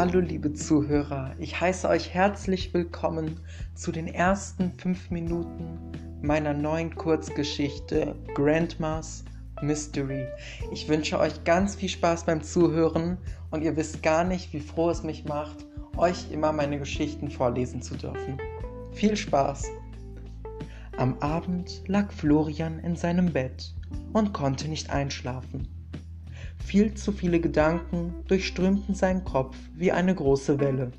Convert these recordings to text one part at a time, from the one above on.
Hallo liebe Zuhörer, ich heiße euch herzlich willkommen zu den ersten fünf Minuten meiner neuen Kurzgeschichte Grandma's Mystery. Ich wünsche euch ganz viel Spaß beim Zuhören und ihr wisst gar nicht, wie froh es mich macht, euch immer meine Geschichten vorlesen zu dürfen. Viel Spaß! Am Abend lag Florian in seinem Bett und konnte nicht einschlafen. Viel zu viele Gedanken durchströmten seinen Kopf wie eine große Welle.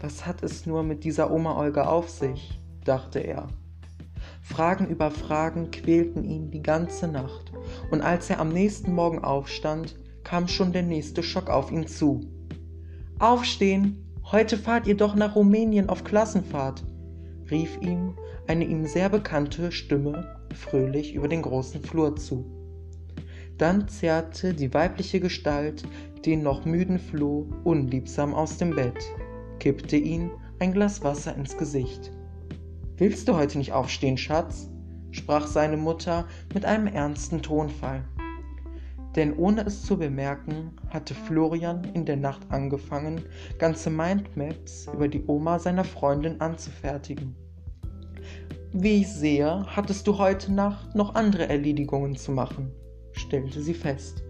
Was hat es nur mit dieser Oma Olga auf sich? dachte er. Fragen über Fragen quälten ihn die ganze Nacht, und als er am nächsten Morgen aufstand, kam schon der nächste Schock auf ihn zu. Aufstehen! Heute fahrt ihr doch nach Rumänien auf Klassenfahrt, rief ihm eine ihm sehr bekannte Stimme fröhlich über den großen Flur zu. Dann zerrte die weibliche Gestalt den noch müden Floh unliebsam aus dem Bett, kippte ihn ein Glas Wasser ins Gesicht. Willst du heute nicht aufstehen, Schatz? sprach seine Mutter mit einem ernsten Tonfall. Denn ohne es zu bemerken, hatte Florian in der Nacht angefangen, ganze Mindmaps über die Oma seiner Freundin anzufertigen. Wie ich sehe, hattest du heute Nacht noch andere Erledigungen zu machen, stellte sie fest.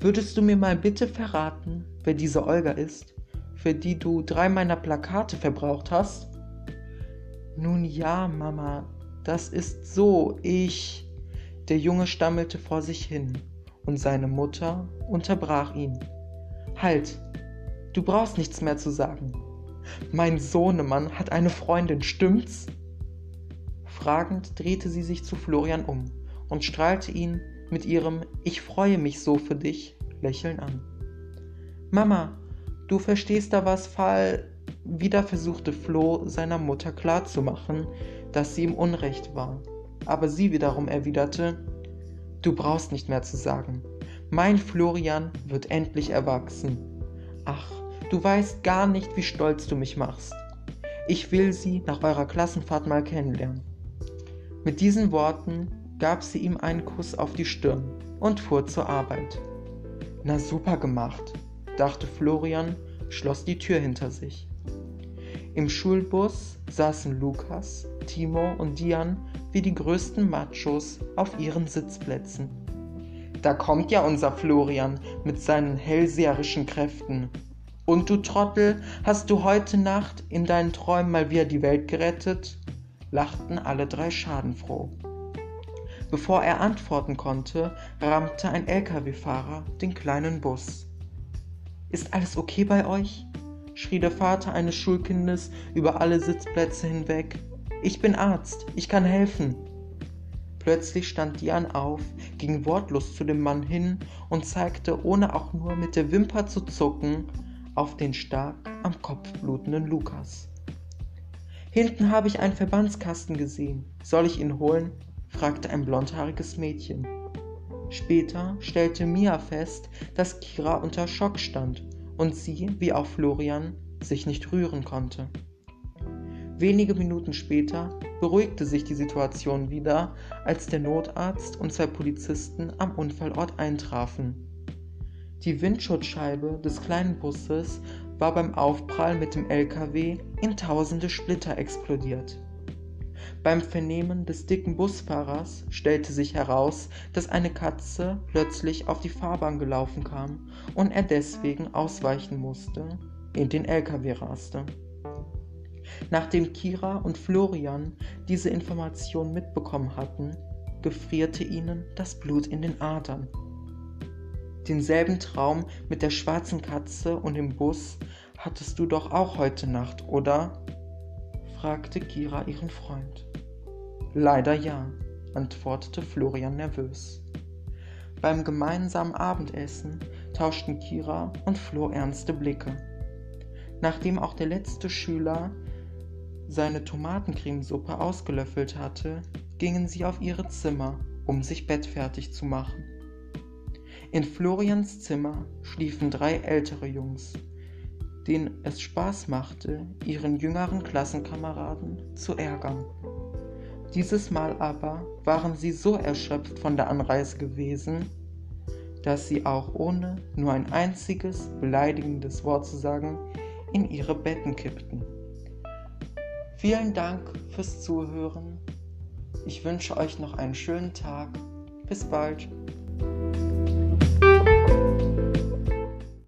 Würdest du mir mal bitte verraten, wer diese Olga ist, für die du drei meiner Plakate verbraucht hast? Nun ja, Mama, das ist so, ich. Der Junge stammelte vor sich hin, und seine Mutter unterbrach ihn. Halt, du brauchst nichts mehr zu sagen. Mein Sohnemann hat eine Freundin, stimmt's? Fragend drehte sie sich zu Florian um und strahlte ihn mit ihrem Ich freue mich so für dich Lächeln an. Mama, du verstehst da was Fall. Wieder versuchte Flo seiner Mutter klarzumachen, dass sie ihm Unrecht war. Aber sie wiederum erwiderte, Du brauchst nicht mehr zu sagen. Mein Florian wird endlich erwachsen. Ach, du weißt gar nicht, wie stolz du mich machst. Ich will sie nach eurer Klassenfahrt mal kennenlernen. Mit diesen Worten gab sie ihm einen Kuss auf die Stirn und fuhr zur Arbeit. Na super gemacht, dachte Florian, schloss die Tür hinter sich. Im Schulbus saßen Lukas, Timo und Dian wie die größten Machos auf ihren Sitzplätzen. Da kommt ja unser Florian mit seinen hellseherischen Kräften. Und du Trottel, hast du heute Nacht in deinen Träumen mal wieder die Welt gerettet? lachten alle drei schadenfroh. Bevor er antworten konnte, rammte ein Lkw-Fahrer den kleinen Bus. Ist alles okay bei euch? schrie der Vater eines Schulkindes über alle Sitzplätze hinweg. Ich bin Arzt, ich kann helfen. Plötzlich stand Dian auf, ging wortlos zu dem Mann hin und zeigte, ohne auch nur mit der Wimper zu zucken, auf den stark am Kopf blutenden Lukas. Hinten habe ich einen Verbandskasten gesehen. Soll ich ihn holen? Fragte ein blondhaariges Mädchen. Später stellte Mia fest, dass Kira unter Schock stand und sie, wie auch Florian, sich nicht rühren konnte. Wenige Minuten später beruhigte sich die Situation wieder, als der Notarzt und zwei Polizisten am Unfallort eintrafen. Die Windschutzscheibe des kleinen Busses war beim Aufprall mit dem LKW in tausende Splitter explodiert. Beim Vernehmen des dicken Busfahrers stellte sich heraus, dass eine Katze plötzlich auf die Fahrbahn gelaufen kam und er deswegen ausweichen musste, in den LKW raste. Nachdem Kira und Florian diese Information mitbekommen hatten, gefrierte ihnen das Blut in den Adern. Denselben Traum mit der schwarzen Katze und dem Bus hattest du doch auch heute Nacht, oder? fragte Kira ihren Freund. Leider ja, antwortete Florian nervös. Beim gemeinsamen Abendessen tauschten Kira und Flo ernste Blicke. Nachdem auch der letzte Schüler seine Tomatencremesuppe ausgelöffelt hatte, gingen sie auf ihre Zimmer, um sich bettfertig zu machen. In Florians Zimmer schliefen drei ältere Jungs, denen es Spaß machte, ihren jüngeren Klassenkameraden zu ärgern. Dieses Mal aber waren sie so erschöpft von der Anreise gewesen, dass sie auch ohne nur ein einziges beleidigendes Wort zu sagen in ihre Betten kippten. Vielen Dank fürs Zuhören. Ich wünsche euch noch einen schönen Tag. Bis bald.